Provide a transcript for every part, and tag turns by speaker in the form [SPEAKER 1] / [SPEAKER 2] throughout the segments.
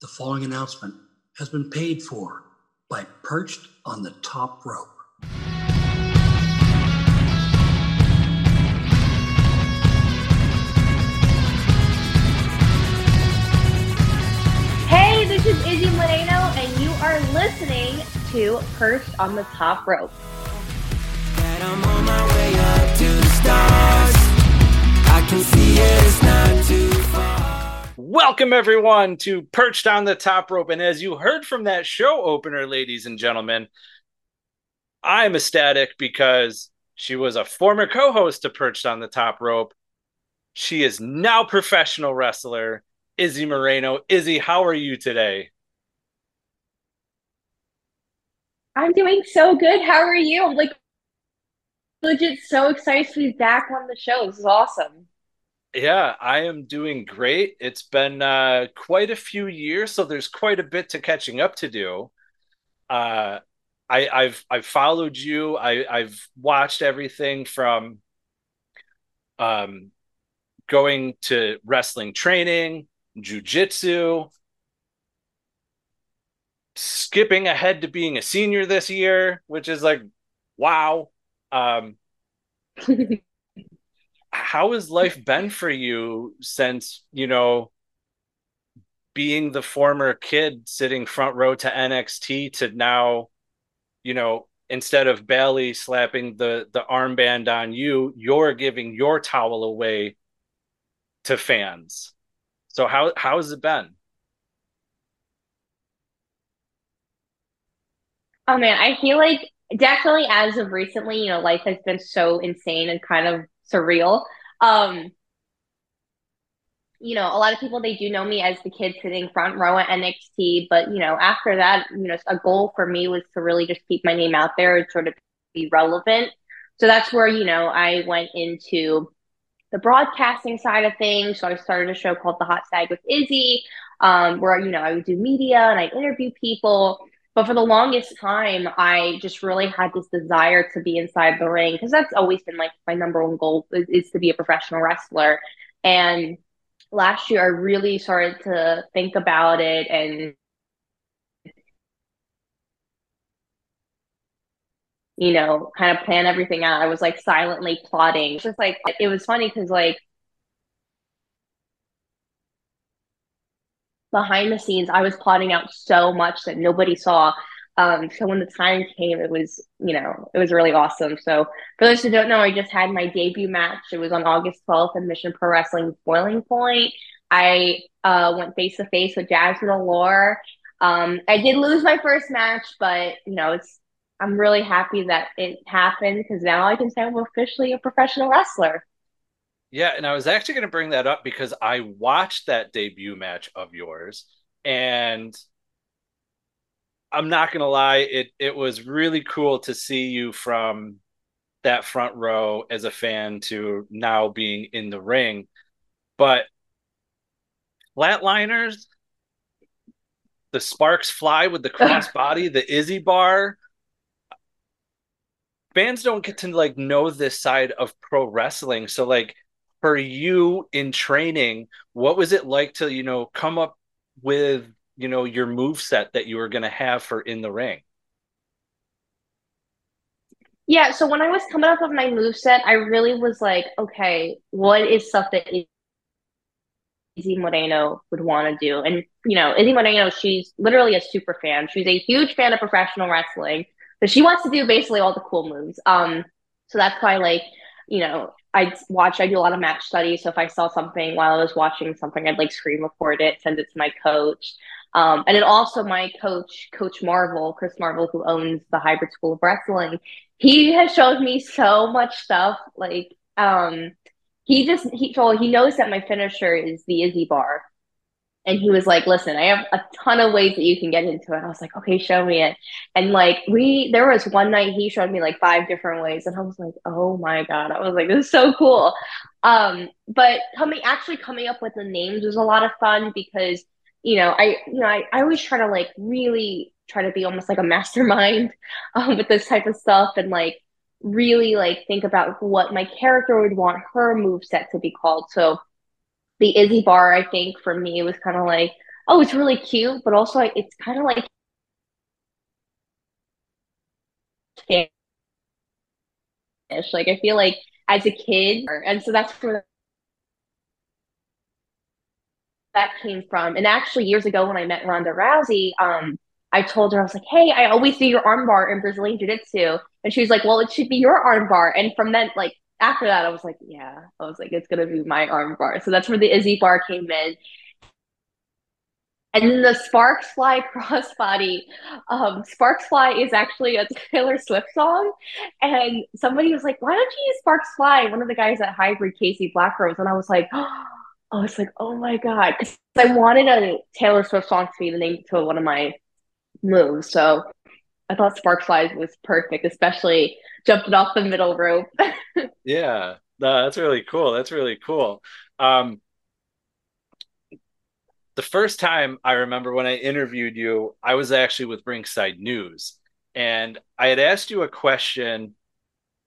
[SPEAKER 1] The following announcement has been paid for by Perched on the Top Rope.
[SPEAKER 2] Hey, this is Izzy Moreno, and you are listening to Perched on the Top Rope.
[SPEAKER 3] that I'm on my way up to the stars. I can see it, it's not too far.
[SPEAKER 4] Welcome everyone to Perched on the Top Rope. And as you heard from that show opener, ladies and gentlemen, I'm ecstatic because she was a former co-host to Perched on the Top Rope. She is now professional wrestler, Izzy Moreno. Izzy, how are you today?
[SPEAKER 2] I'm doing so good. How are you? I'm like legit so excited to be back on the show. This is awesome.
[SPEAKER 4] Yeah, I am doing great. It's been uh, quite a few years, so there's quite a bit to catching up to do. Uh, I, I've I've followed you. I, I've watched everything from um, going to wrestling training, jujitsu, skipping ahead to being a senior this year, which is like, wow. Um, how has life been for you since you know being the former kid sitting front row to NXT to now, you know, instead of Bayley slapping the the armband on you, you're giving your towel away to fans. So how how has it been?
[SPEAKER 2] Oh man, I feel like definitely as of recently, you know, life has been so insane and kind of surreal. Um, you know, a lot of people they do know me as the kid sitting front row at NXT, but you know, after that, you know, a goal for me was to really just keep my name out there and sort of be relevant. So that's where, you know, I went into the broadcasting side of things. So I started a show called The Hot Tag with Izzy, um, where, you know, I would do media and I interview people. But for the longest time, I just really had this desire to be inside the ring because that's always been like my number one goal is, is to be a professional wrestler. And last year, I really started to think about it and you know, kind of plan everything out. I was like silently plotting. Just like it was funny because like behind the scenes, I was plotting out so much that nobody saw. Um, so when the time came, it was, you know, it was really awesome. So for those who don't know, I just had my debut match. It was on August 12th in Mission Pro Wrestling Boiling Point. I uh, went face to face with Jazmin Allure. Um, I did lose my first match, but you know, it's I'm really happy that it happened because now I can say I'm officially a professional wrestler.
[SPEAKER 4] Yeah, and I was actually going to bring that up because I watched that debut match of yours and I'm not going to lie, it it was really cool to see you from that front row as a fan to now being in the ring. But flatliners, the sparks fly with the crossbody, the Izzy bar. Fans don't get to like know this side of pro wrestling. So like for you in training, what was it like to, you know, come up with, you know, your move set that you were going to have for in the ring?
[SPEAKER 2] Yeah, so when I was coming up with my move set, I really was like, okay, what is stuff that Izzy Moreno would want to do? And you know, Izzy Moreno, she's literally a super fan. She's a huge fan of professional wrestling, but she wants to do basically all the cool moves. Um, so that's why, like, you know, I watch. I do a lot of match studies. So if I saw something while I was watching something, I'd like screen record it, send it to my coach. Um, and then also my coach, Coach Marvel, Chris Marvel, who owns the Hybrid School of Wrestling, he has showed me so much stuff. Like, um, he just he told he knows that my finisher is the Izzy bar, and he was like, "Listen, I have a ton of ways that you can get into it." I was like, "Okay, show me it." And like we, there was one night he showed me like five different ways, and I was like, "Oh my god!" I was like, "This is so cool." Um, but coming actually coming up with the names was a lot of fun because you know I you know I, I always try to like really try to be almost like a mastermind um, with this type of stuff and like really like think about what my character would want her move set to be called. So the Izzy bar, I think for me was kind of like, oh, it's really cute, but also like, it's kind of like Spanish. Like I feel like as a kid, and so that's where that came from. And actually, years ago when I met Ronda Rousey, um, I told her I was like, "Hey, I always see your armbar in Brazilian Jiu Jitsu," and she was like, "Well, it should be your armbar." And from then, like after that, I was like, "Yeah," I was like, "It's gonna be my arm bar. So that's where the Izzy bar came in. And then the Sparks Fly crossbody. Um, Sparks Fly is actually a Taylor Swift song. And somebody was like, why don't you use Sparks Fly? One of the guys at Hybrid, Casey Blackrose. And I was like, oh, I was like, oh my God. Because I wanted a Taylor Swift song to be the name to one of my moves. So I thought Sparks Fly was perfect, especially jumping off the middle rope.
[SPEAKER 4] yeah, no, that's really cool. That's really cool. Um, the first time I remember when I interviewed you, I was actually with Ringside News, and I had asked you a question,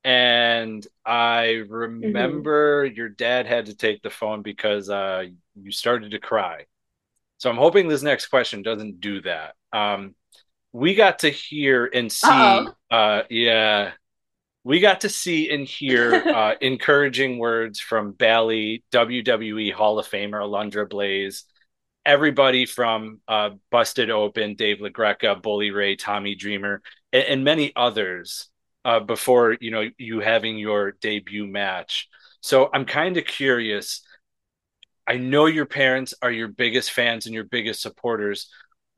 [SPEAKER 4] and I remember mm-hmm. your dad had to take the phone because uh, you started to cry. So I'm hoping this next question doesn't do that. Um, we got to hear and see, uh, yeah, we got to see and hear uh, encouraging words from Bayley WWE Hall of Famer Alundra Blayze everybody from uh, Busted Open, Dave LaGreca, Bully Ray, Tommy Dreamer, and, and many others uh, before you know you having your debut match. So I'm kind of curious. I know your parents are your biggest fans and your biggest supporters.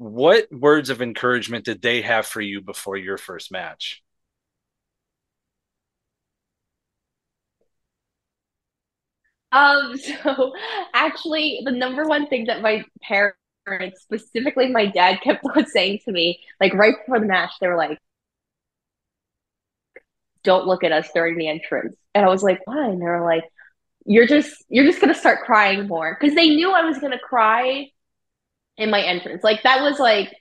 [SPEAKER 4] What words of encouragement did they have for you before your first match?
[SPEAKER 2] Um, so actually, the number one thing that my parents, specifically my dad, kept on saying to me, like right before the match, they were like, "Don't look at us during the entrance," and I was like, "Why?" And they were like, "You're just you're just gonna start crying more," because they knew I was gonna cry in my entrance. Like that was like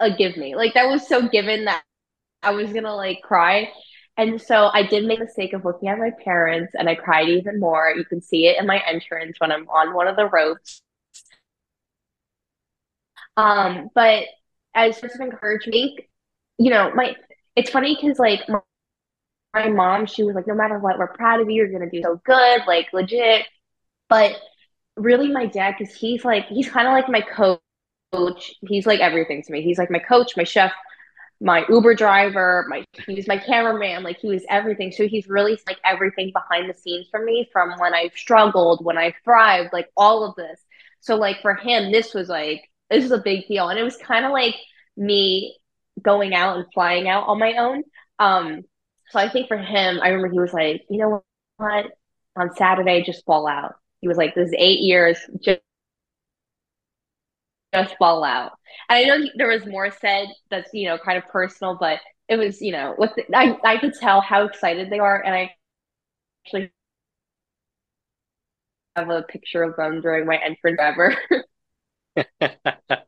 [SPEAKER 2] a give me. Like that was so given that I was gonna like cry. And so I did make the mistake of looking at my parents and I cried even more. You can see it in my entrance when I'm on one of the ropes. Um, but as sort of encouragement, you know, my it's funny because like my, my mom, she was like, no matter what, we're proud of you, you're gonna do so good, like legit. But really my dad, because he's like he's kind of like my coach. He's like everything to me. He's like my coach, my chef, my Uber driver, my he was my cameraman, like he was everything. So he's really like everything behind the scenes for me from when I struggled, when I thrived, like all of this. So like for him, this was like this is a big deal. And it was kind of like me going out and flying out on my own. Um, so I think for him, I remember he was like, you know what, on Saturday, just fall out. He was like, this is eight years, just just fall out. And I know there was more said that's you know kind of personal, but it was you know what I I could tell how excited they are, and I actually have a picture of them during my entrance ever.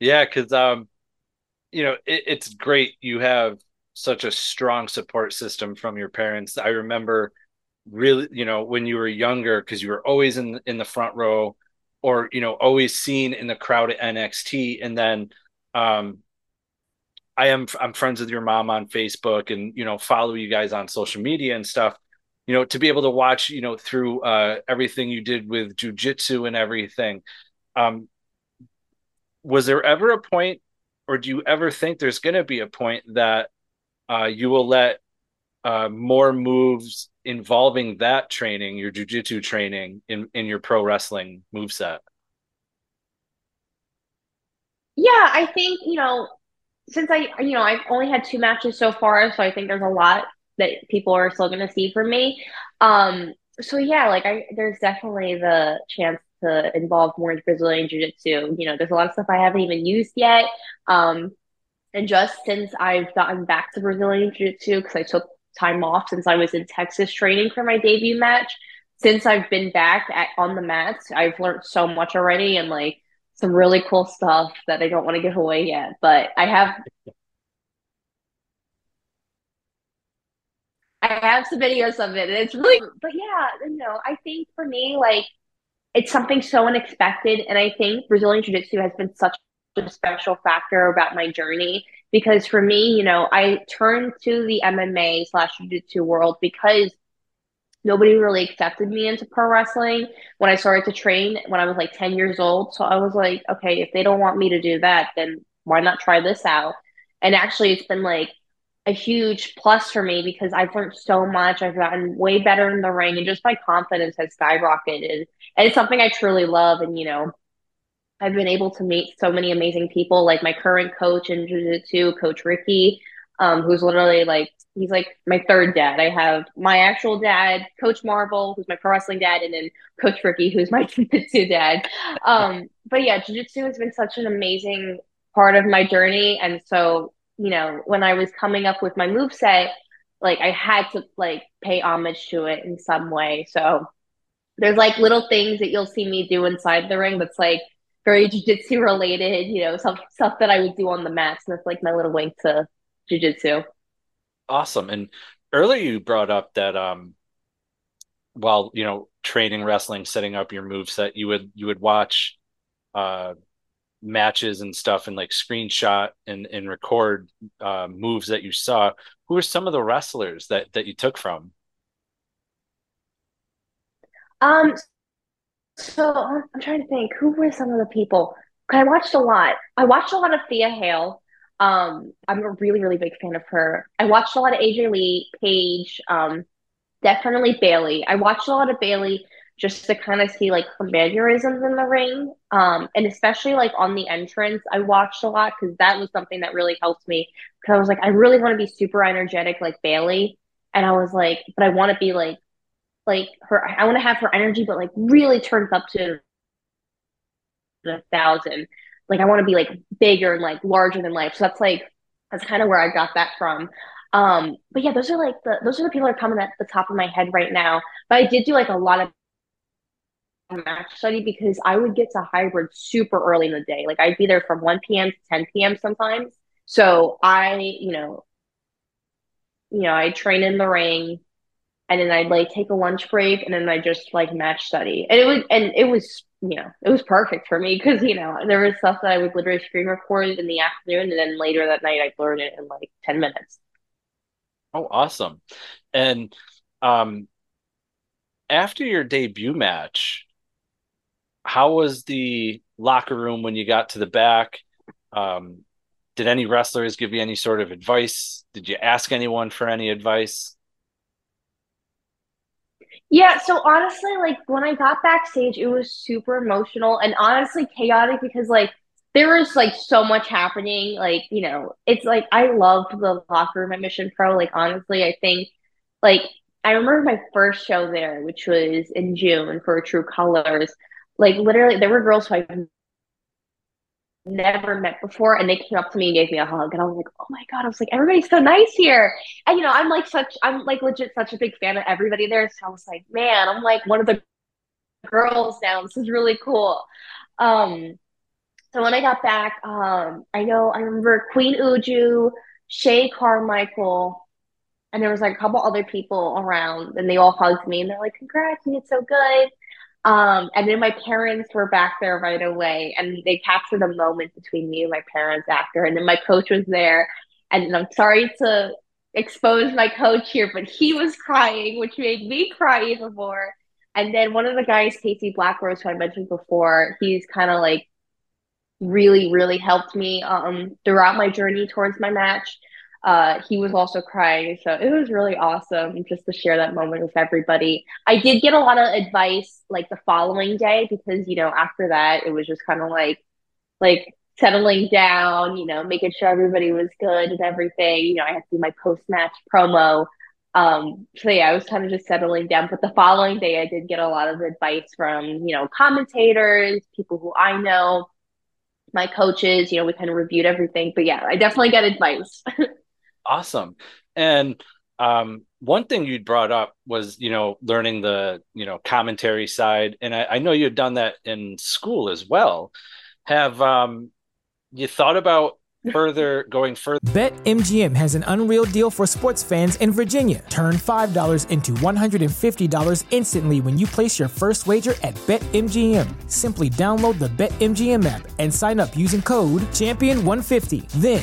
[SPEAKER 4] yeah, because um, you know it, it's great you have such a strong support system from your parents. I remember really you know when you were younger because you were always in in the front row or you know always seen in the crowd at NXT and then um I am I'm friends with your mom on Facebook and you know follow you guys on social media and stuff. You know to be able to watch you know through uh everything you did with jujitsu and everything um was there ever a point or do you ever think there's going to be a point that uh you will let uh more moves involving that training, your jujitsu training in, in your pro wrestling move set?
[SPEAKER 2] Yeah, I think, you know, since I, you know, I've only had two matches so far, so I think there's a lot that people are still going to see from me. Um, so yeah, like I, there's definitely the chance to involve more in Brazilian Jiu Jitsu. You know, there's a lot of stuff I haven't even used yet. Um, and just since I've gotten back to Brazilian Jiu Jitsu, because I took time off since I was in Texas training for my debut match. Since I've been back at, on the mats, I've learned so much already and like some really cool stuff that I don't want to give away yet. But I have I have some videos of it it's really but yeah, you know, I think for me like it's something so unexpected. And I think Brazilian Jiu Jitsu has been such a special factor about my journey because for me, you know, I turned to the MMA slash Jiu Jitsu world because nobody really accepted me into pro wrestling when I started to train when I was like 10 years old. So I was like, okay, if they don't want me to do that, then why not try this out? And actually, it's been like a huge plus for me because I've learned so much. I've gotten way better in the ring, and just my confidence has skyrocketed. And it's something I truly love. And, you know, I've been able to meet so many amazing people, like my current coach in Jiu Jitsu, Coach Ricky, um, who's literally like, he's like my third dad. I have my actual dad, Coach Marvel, who's my pro wrestling dad, and then Coach Ricky, who's my Jiu Jitsu dad. Um, but yeah, Jiu Jitsu has been such an amazing part of my journey. And so you know, when I was coming up with my move set, like I had to like pay homage to it in some way. So there's like little things that you'll see me do inside the ring that's like very jujitsu related, you know, some stuff that I would do on the mats. And that's like my little wink to jujitsu.
[SPEAKER 4] Awesome. And earlier you brought up that um while you know training wrestling, setting up your move set, you would you would watch uh matches and stuff and like screenshot and and record uh, moves that you saw who were some of the wrestlers that that you took from
[SPEAKER 2] um so i'm trying to think who were some of the people i watched a lot i watched a lot of Thea Hail um i'm a really really big fan of her i watched a lot of aj lee paige um definitely Bayley. i watched a lot of Bayley just to kind of see like her mannerisms in the ring. Um, and especially like on the entrance, I watched a lot because that was something that really helped me. Because I was like, I really want to be super energetic like Bayley. and I was like, but I want to be like, like her. I want to have her energy, but like really turns up to a thousand. Like I want to be like bigger and like larger than life. So that's like that's kind of where I got that from. Um, but yeah, those are like the those are the people that are coming at the top of my head right now. But I did do like a lot of match study because I would get to hybrid super early in the day. Like I'd be there from 1 p.m. to 10 p.m. sometimes. So I, you know, you know, I train in the ring and then I'd like take a lunch break and then I just like match study. And it was and it was, you know, it was perfect for me because, you know, there was stuff that I would literally screen record in the afternoon and then later that night I'd learn it in like 10 minutes.
[SPEAKER 4] Oh, awesome. And um after your debut match, how was the locker room when you got to the back? Um, did any wrestlers give you any sort of advice? Did you ask anyone for any advice?
[SPEAKER 2] Yeah, so honestly, like when I got backstage, it was super emotional and honestly chaotic because like there was like so much happening. Like, you know, it's like I loved the locker room at Mission Pro. Like, honestly, I think like I remember my first show there, which was in June for True Colors. Like literally, there were girls who I've never met before, and they came up to me and gave me a hug, and I was like, "Oh my god!" I was like, "Everybody's so nice here," and you know, I'm like such, I'm like legit such a big fan of everybody there. So I was like, "Man, I'm like one of the girls now. This is really cool." Um, so when I got back, um, I know I remember Queen Uju, Shay Carmichael, and there was like a couple other people around, and they all hugged me, and they're like, "Congrats, you did so good." Um, and then my parents were back there right away and they captured a moment between me and my parents after. And then my coach was there. And I'm sorry to expose my coach here, but he was crying, which made me cry even more. And then one of the guys, Casey Blackrose, who I mentioned before, he's kind of like really, really helped me um, throughout my journey towards my match uh, he was also crying. So it was really awesome just to share that moment with everybody. I did get a lot of advice like the following day because, you know, after that, it was just kind of like, like settling down, you know, making sure everybody was good and everything. You know, I had to do my post match promo. Um, so yeah, I was kind of just settling down. But the following day, I did get a lot of advice from, you know, commentators, people who I know, my coaches, you know, we kind of reviewed everything. But yeah, I definitely got advice.
[SPEAKER 4] Awesome. And um, one thing you'd brought up was, you know, learning the, you know, commentary side. And I, I know you've done that in school as well. Have um, you thought about further going further.
[SPEAKER 5] BetMGM has an unreal deal for sports fans in Virginia. Turn $5 into $150 instantly when you place your first wager at BetMGM. Simply download the BetMGM app and sign up using code Champion150. Then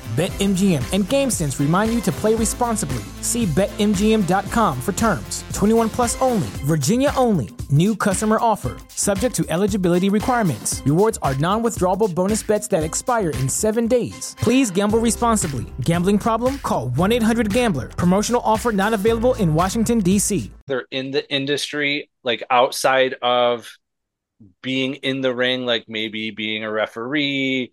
[SPEAKER 5] BetMGM and GameSense remind you to play responsibly. See BetMGM.com for terms. 21 plus only, Virginia only. New customer offer, subject to eligibility requirements. Rewards are non withdrawable bonus bets that expire in seven days. Please gamble responsibly. Gambling problem? Call 1 800 Gambler. Promotional offer not available in Washington, D.C.
[SPEAKER 4] They're in the industry, like outside of being in the ring, like maybe being a referee,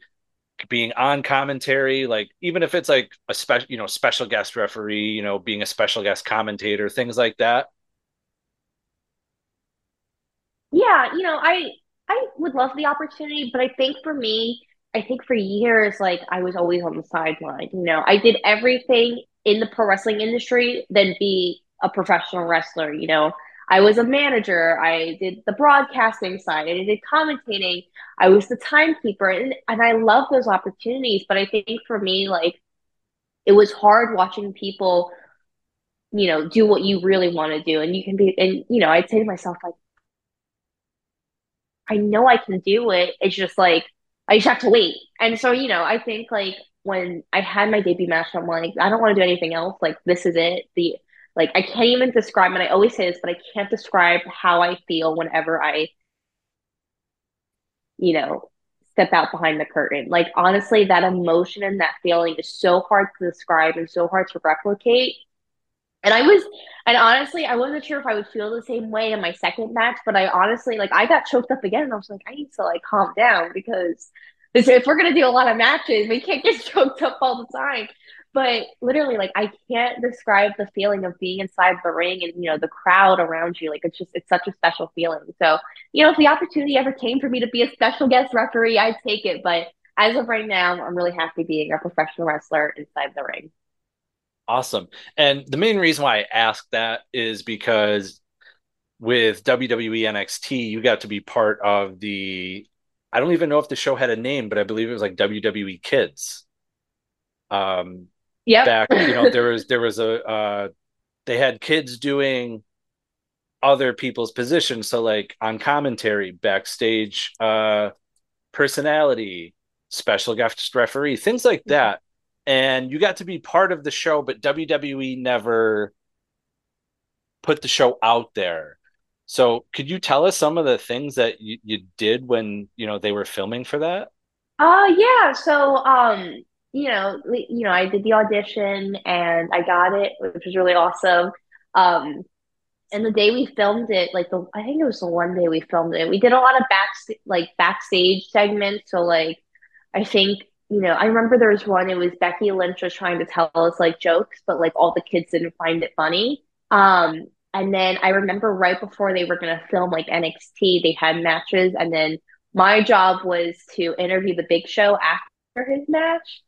[SPEAKER 4] being on commentary, like even if it's like a special, you know, special guest referee, you know, being a special guest commentator, things like that.
[SPEAKER 2] Yeah, you know, I I would love the opportunity, but I think for me, I think for years, like I was always on the sideline. You know, I did everything in the pro wrestling industry than be a professional wrestler. You know, I was a manager. I did the broadcasting side. I did commentating. I was the timekeeper, and and I love those opportunities. But I think for me, like it was hard watching people, you know, do what you really want to do, and you can be, and you know, I'd say to myself like, I know I can do it. It's just like I just have to wait. And so, you know, I think like when I had my debut match, I'm like, I don't want to do anything else. Like this is it. The like I can't even describe, and I always say this, but I can't describe how I feel whenever I, you know, step out behind the curtain. Like honestly, that emotion and that feeling is so hard to describe and so hard to replicate. And I was, and honestly, I wasn't sure if I would feel the same way in my second match, but I honestly, like, I got choked up again, and I was like, I need to like calm down because if we're gonna do a lot of matches, we can't get choked up all the time. But literally, like I can't describe the feeling of being inside the ring and you know the crowd around you. Like it's just it's such a special feeling. So you know, if the opportunity ever came for me to be a special guest referee, I'd take it. But as of right now, I'm really happy being a professional wrestler inside the ring.
[SPEAKER 4] Awesome. And the main reason why I ask that is because with WWE NXT, you got to be part of the I don't even know if the show had a name, but I believe it was like WWE Kids. Um
[SPEAKER 2] yeah
[SPEAKER 4] back you know there was there was a uh they had kids doing other people's positions so like on commentary backstage uh personality special guest referee things like mm-hmm. that and you got to be part of the show but WWE never put the show out there so could you tell us some of the things that you, you did when you know they were filming for that
[SPEAKER 2] uh yeah so um you know, you know, I did the audition and I got it, which was really awesome. Um, and the day we filmed it, like the I think it was the one day we filmed it. We did a lot of back like backstage segments. So like, I think you know, I remember there was one. It was Becky Lynch was trying to tell us like jokes, but like all the kids didn't find it funny. Um, and then I remember right before they were gonna film like NXT, they had matches, and then my job was to interview the Big Show after his match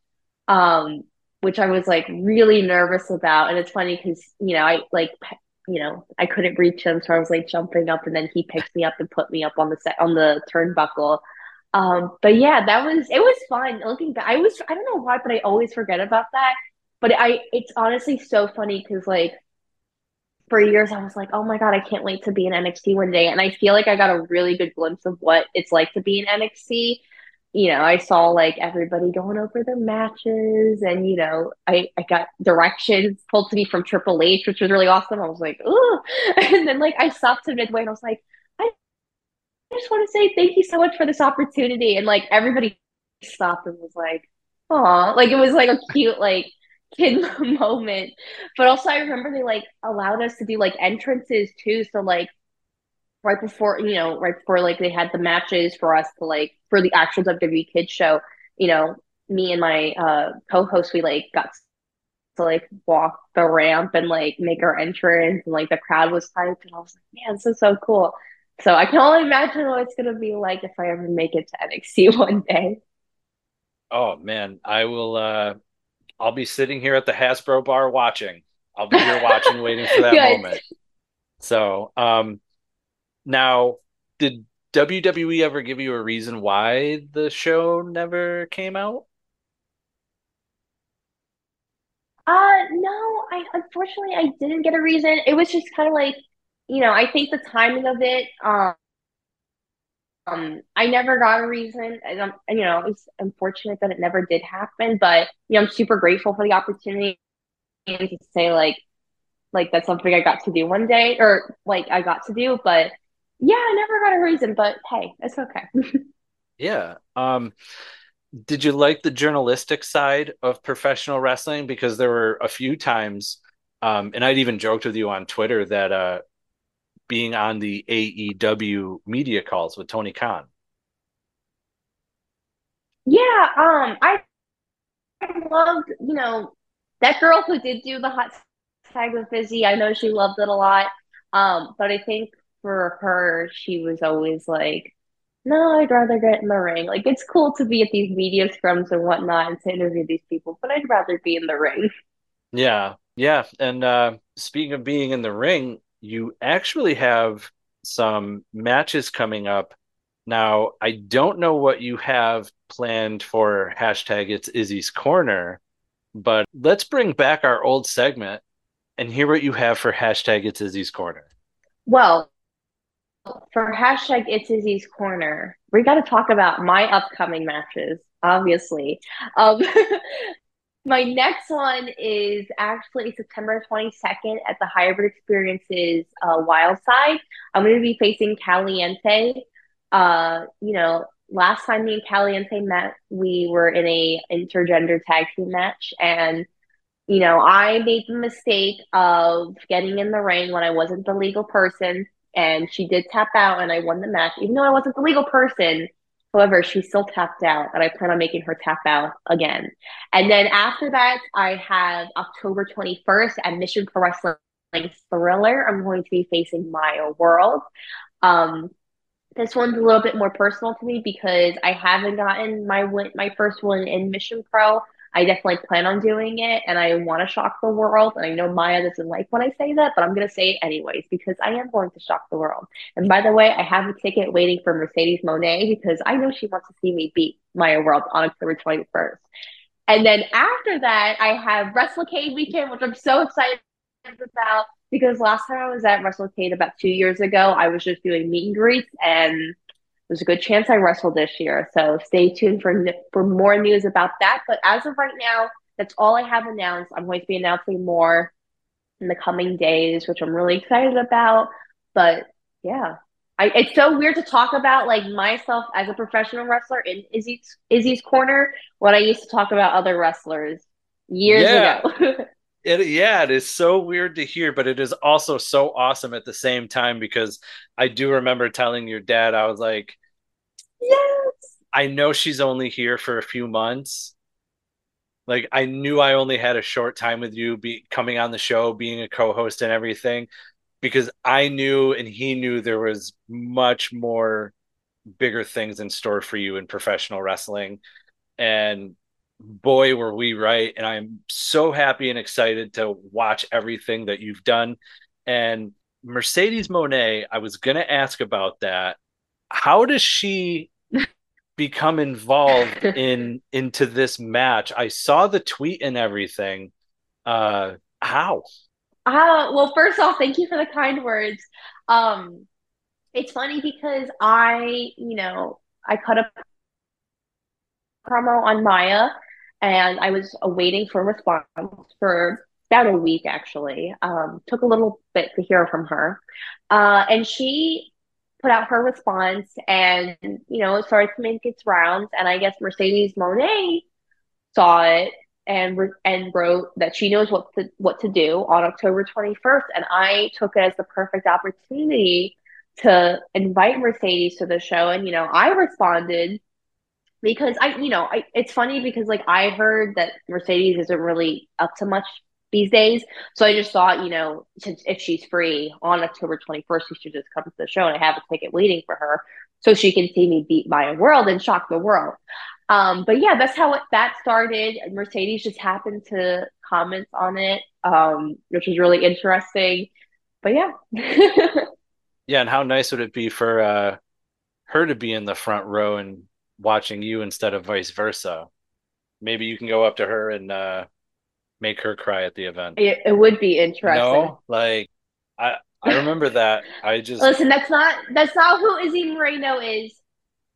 [SPEAKER 2] um, which I was like really nervous about. And it's funny because, you know, I like, you know, I couldn't reach him. So I was like jumping up and then he picked me up and put me up on the set on the turnbuckle. Um, but yeah, that was, it was fun looking back. I was, I don't know why, but I always forget about that. But I, it's honestly so funny because like, for years I was like, oh my God, I can't wait to be in NXT one day. And I feel like I got a really good glimpse of what it's like to be in NXT you know, I saw like everybody going over their matches and, you know, I, I got directions pulled to me from Triple H, which was really awesome. I was like, oh, and then like I stopped to midway and I was like, I just want to say thank you so much for this opportunity. And like everybody stopped and was like, oh, like it was like a cute, like, kid moment. But also I remember they like allowed us to do like entrances too. So like right before you know right before like they had the matches for us to like for the actual WWE kids show you know me and my uh co-host we like got to like walk the ramp and like make our entrance and like the crowd was hyped and I was like, man, this is so cool. So I can only imagine what it's gonna be like if I ever make it to NXT one day.
[SPEAKER 4] Oh man, I will uh I'll be sitting here at the Hasbro bar watching. I'll be here watching, waiting for that
[SPEAKER 2] Good.
[SPEAKER 4] moment. So, um now did WWE ever give you a reason why the show never came out?
[SPEAKER 2] Uh no, I unfortunately I didn't get a reason. It was just kind of like, you know, I think the timing of it, um, um, I never got a reason. And, um, and you know, it's unfortunate that it never did happen, but you know, I'm super grateful for the opportunity and to say like like that's something I got to do one day or like I got to do, but yeah, I never got a reason, but hey, it's okay.
[SPEAKER 4] Yeah. Um did you like the journalistic side of professional wrestling? Because there were a few times, um, and I'd even joked with you on Twitter that uh being on the AEW media calls with Tony Khan.
[SPEAKER 2] Yeah, um, I I loved, you know, that girl who did do the hot tag with Izzy. I know she loved it a lot. Um, but I think for her, she was always like, no, I'd rather get in the ring. Like, it's cool to be at these media scrums and whatnot and to interview these people, but I'd rather be in the ring.
[SPEAKER 4] Yeah, yeah. And uh, speaking of being in the ring, you actually have some matches coming up. Now, I don't know what you have planned for hashtag it's Izzy's Corner, but let's bring back our old segment and hear what you have for hashtag it's Izzy's Corner.
[SPEAKER 2] Well, for hashtag It's Izzy's Corner, we got to talk about my upcoming matches, obviously. Um, my next one is actually September 22nd at the Hybrid Experiences uh, Wild Side. I'm going to be facing Kalientia. Uh, you know, last time me and Kalientia met, we were in a intergender tag team match, and you know, I made the mistake of getting in the ring when I wasn't the legal person, and she did tap out, and I won the match, even though I wasn't the legal person. However, she still tapped out, and I plan on making her tap out again. And then after that, I have October 21st at Mission Pro Wrestling Thriller. I'm going to be facing Maya World. Um, this one's a little bit more personal to me because I haven't gotten my win, my first one in Mission Pro. I definitely plan on doing it and I want to shock the world. And I know Maya doesn't like when I say that, but I'm going to say it anyways because I am going to shock the world. And by the way, I have a ticket waiting for Mercedes Moné because I know she wants to see me beat Maya World on October 21st. And then after that, I have WrestleCade weekend, which I'm so excited about because last time I was at WrestleCade about two years ago, I was just doing meet and greets and there's a good chance I wrestle this year. So stay tuned for for more news about that. But as of right now, that's all I have announced. I'm going to be announcing more in the coming days, which I'm really excited about. But yeah, I, it's so weird to talk about like myself as a professional wrestler in Izzy's Izzy's corner when I used to talk about other wrestlers years
[SPEAKER 4] Yeah.
[SPEAKER 2] ago.
[SPEAKER 4] It, yeah, it is so weird to hear, but it is also so awesome at the same time because I do remember telling your dad, I was like,
[SPEAKER 2] yes.
[SPEAKER 4] I know she's only here for a few months. Like I knew I only had a short time with you be coming on the show, being a co-host and everything because I knew and he knew there was much more bigger things in store for you in professional wrestling. And boy, were we right. And I'm so happy and excited to watch everything that you've done. And Mercedes Moné, I was going to ask about that. How does she become involved in into this match? I saw the tweet and everything. Uh how?
[SPEAKER 2] Uh, well, first off, thank you for the kind words. Um, it's funny because I, you know, I cut a promo on Maya and I was waiting for a response for about a week actually. Um, took a little bit to hear from her. Uh, and she put out her response and, you know, it started to make its rounds. And I guess Mercedes Moné saw it and and wrote that she knows what to what to do on October 21st. And I took it as the perfect opportunity to invite Mercedes to the show. And, you know, I responded because I, you know, I, it's funny because like I heard that Mercedes isn't really up to much these days. So I just thought, you know, since if she's free on October 21st, she should just come to the show and I have a ticket waiting for her so she can see me beat Maya World and shock the world. Um, but yeah, that's how it, that started. Mercedes just happened to comment on it, um, which was really interesting. But yeah.
[SPEAKER 4] yeah, and how nice would it be for uh, her to be in the front row and watching you instead of vice versa? Maybe you can go up to her and uh, make her cry at the event.
[SPEAKER 2] It, it would be interesting.
[SPEAKER 4] No, like I I remember that. I just
[SPEAKER 2] listen. That's not that's not who Izzy Moreno is.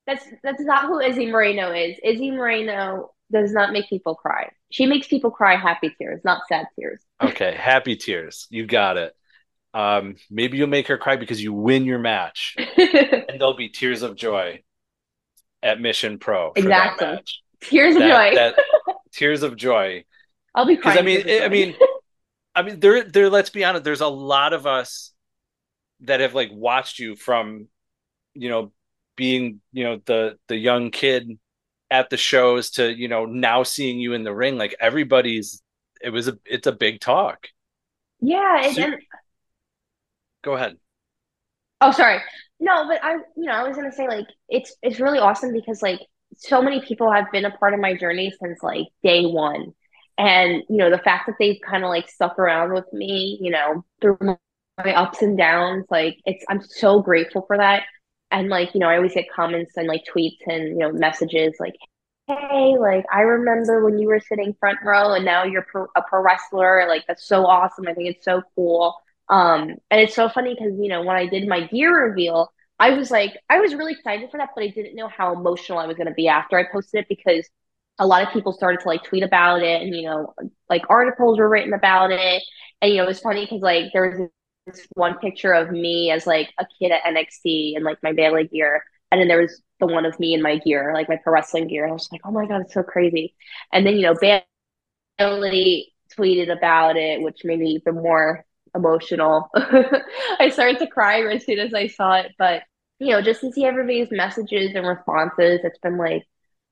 [SPEAKER 2] That's that's not who Izzy Moreno is. Izzy Moreno does not make people cry. She makes people cry happy tears, not sad tears.
[SPEAKER 4] okay, happy tears. You got it. Um, maybe you'll make her cry because you win your match, and there'll be tears of joy at Mission Pro.
[SPEAKER 2] exactly. Tears of that, joy.
[SPEAKER 4] that, tears of joy.
[SPEAKER 2] I'll be crying.
[SPEAKER 4] I mean, I mean, I mean, there, there. Let's be honest. There's a lot of us that have like watched you from, you know, being you know the the young kid at the shows to you know now seeing you in the ring. Like everybody's, it was a, it's a big talk.
[SPEAKER 2] Yeah, and,
[SPEAKER 4] and go ahead.
[SPEAKER 2] Oh, sorry. No, but I, you know, I was gonna say like it's it's really awesome because like so many people have been a part of my journey since like day one, and you know the fact that they've kind of like stuck around with me, you know, through my ups and downs, like it's I'm so grateful for that. And like you know, I always get comments and like tweets and you know messages like, hey, like I remember when you were sitting front row and now you're pro- a pro wrestler. Like that's so awesome. I think it's so cool. Um, and it's so funny because you know when I did my gear reveal, I was like, I was really excited for that, but I didn't know how emotional I was going to be after I posted it because a lot of people started to like tweet about it, and you know, like articles were written about it, and you know, it was funny because like there was this one picture of me as like a kid at NXT and like my Bayley gear, and then there was the one of me in my gear, like my pro wrestling gear. And I was like, oh my god, it's so crazy. And then you know, Bayley tweeted about it, which made me even more emotional. I started to cry as soon as I saw it, but you know, just to see everybody's messages and responses, it's been like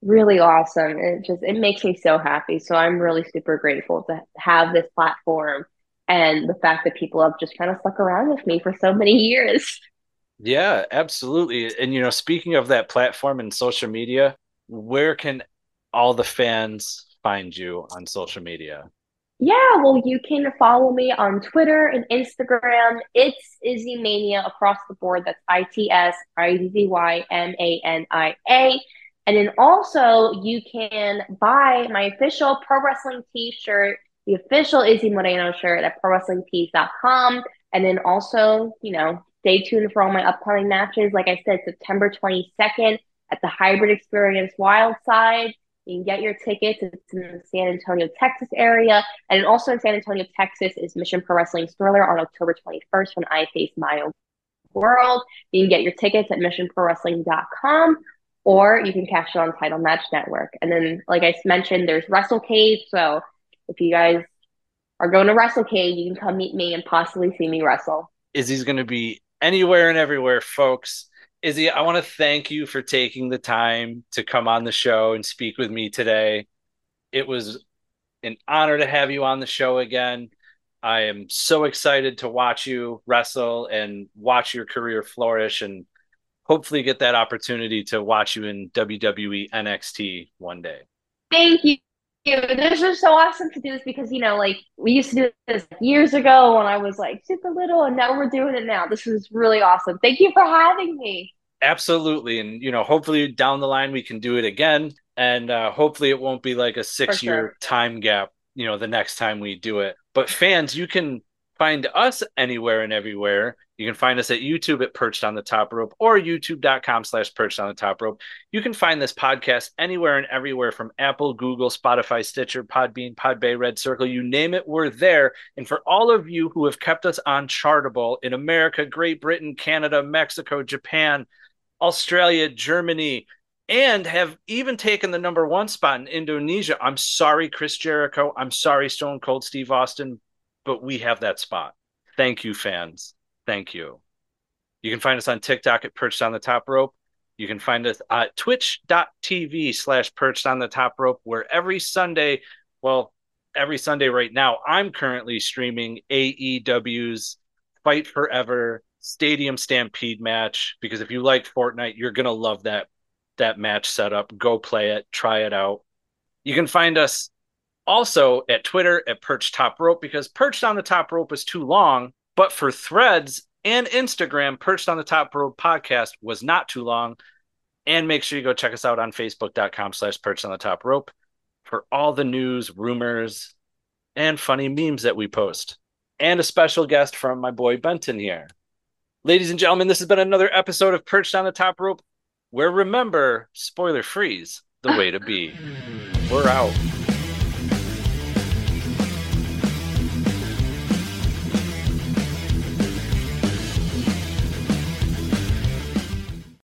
[SPEAKER 2] really awesome. It just it makes me so happy. So I'm really super grateful to have this platform and the fact that people have just kind of stuck around with me for so many years.
[SPEAKER 4] Yeah, absolutely. And you know, speaking of that platform and social media, where can all the fans find you on social media?
[SPEAKER 2] Yeah, well, you can follow me on Twitter and Instagram. It's Izzy Mania across the board. That's I T S I Z Z Y M A N I A. And then also, you can buy my official pro wrestling t shirt, the official Izzy Moreno shirt at prowrestlingtees.com. And then also, you know, stay tuned for all my upcoming matches. Like I said, September 22nd at the Hybrid Experience Wildside. You can get your tickets. It's in the San Antonio, Texas area. And also in San Antonio, Texas is Mission Pro Wrestling Thriller on October 21st when I face my own world. You can get your tickets at missionprowrestling.com or you can catch it on Title Match Network. And then, like I mentioned, there's WrestleCade. So if you guys are going to WrestleCade, you can come meet me and possibly see me wrestle.
[SPEAKER 4] Izzy's going to be anywhere and everywhere, folks. Izzy, I want to thank you for taking the time to come on the show and speak with me today. It was an honor to have you on the show again. I am so excited to watch you wrestle and watch your career flourish and hopefully get that opportunity to watch you in WWE NXT one day.
[SPEAKER 2] Thank you. This was so awesome to do this because, you know, like we used to do this years ago when I was like super little, and now we're doing it now. This is really awesome. Thank you for having me.
[SPEAKER 4] Absolutely. And, you know, hopefully down the line we can do it again. And uh, hopefully it won't be like a six sure. year time gap, you know, the next time we do it. But fans, you can find us anywhere and everywhere. You can find us at YouTube at Perched on the Top Rope or youtube.com slash Perched on the Top Rope. You can find this podcast anywhere and everywhere from Apple, Google, Spotify, Stitcher, Podbean, Podbay, Red Circle, you name it, we're there. And for all of you who have kept us on Chartable in America, Great Britain, Canada, Mexico, Japan, Australia, Germany, and have even taken the number one spot in Indonesia. I'm sorry, Chris Jericho. I'm sorry, Stone Cold Steve Austin, but we have that spot. Thank you, fans. Thank you. You can find us on TikTok at Perched on the Top Rope. You can find us at twitch.tv slash perched on the top rope, where every Sunday, well, every Sunday right now. I'm currently streaming AEW's Fight Forever Stadium Stampede match because if you like Fortnite, you're gonna love that that match setup. Go play it, try it out. You can find us also at Twitter at Perch Top Rope because Perched on the Top Rope is too long, but for threads and Instagram, Perched on the Top Rope podcast was not too long. And make sure you go check us out on Facebook.com slash Perched on the Top Rope for all the news, rumors, and funny memes that we post. And a special guest from my boy Benton here. Ladies and gentlemen, this has been another episode of Perched on the Top Rope, where remember, spoiler freeze, the way to be. We're out.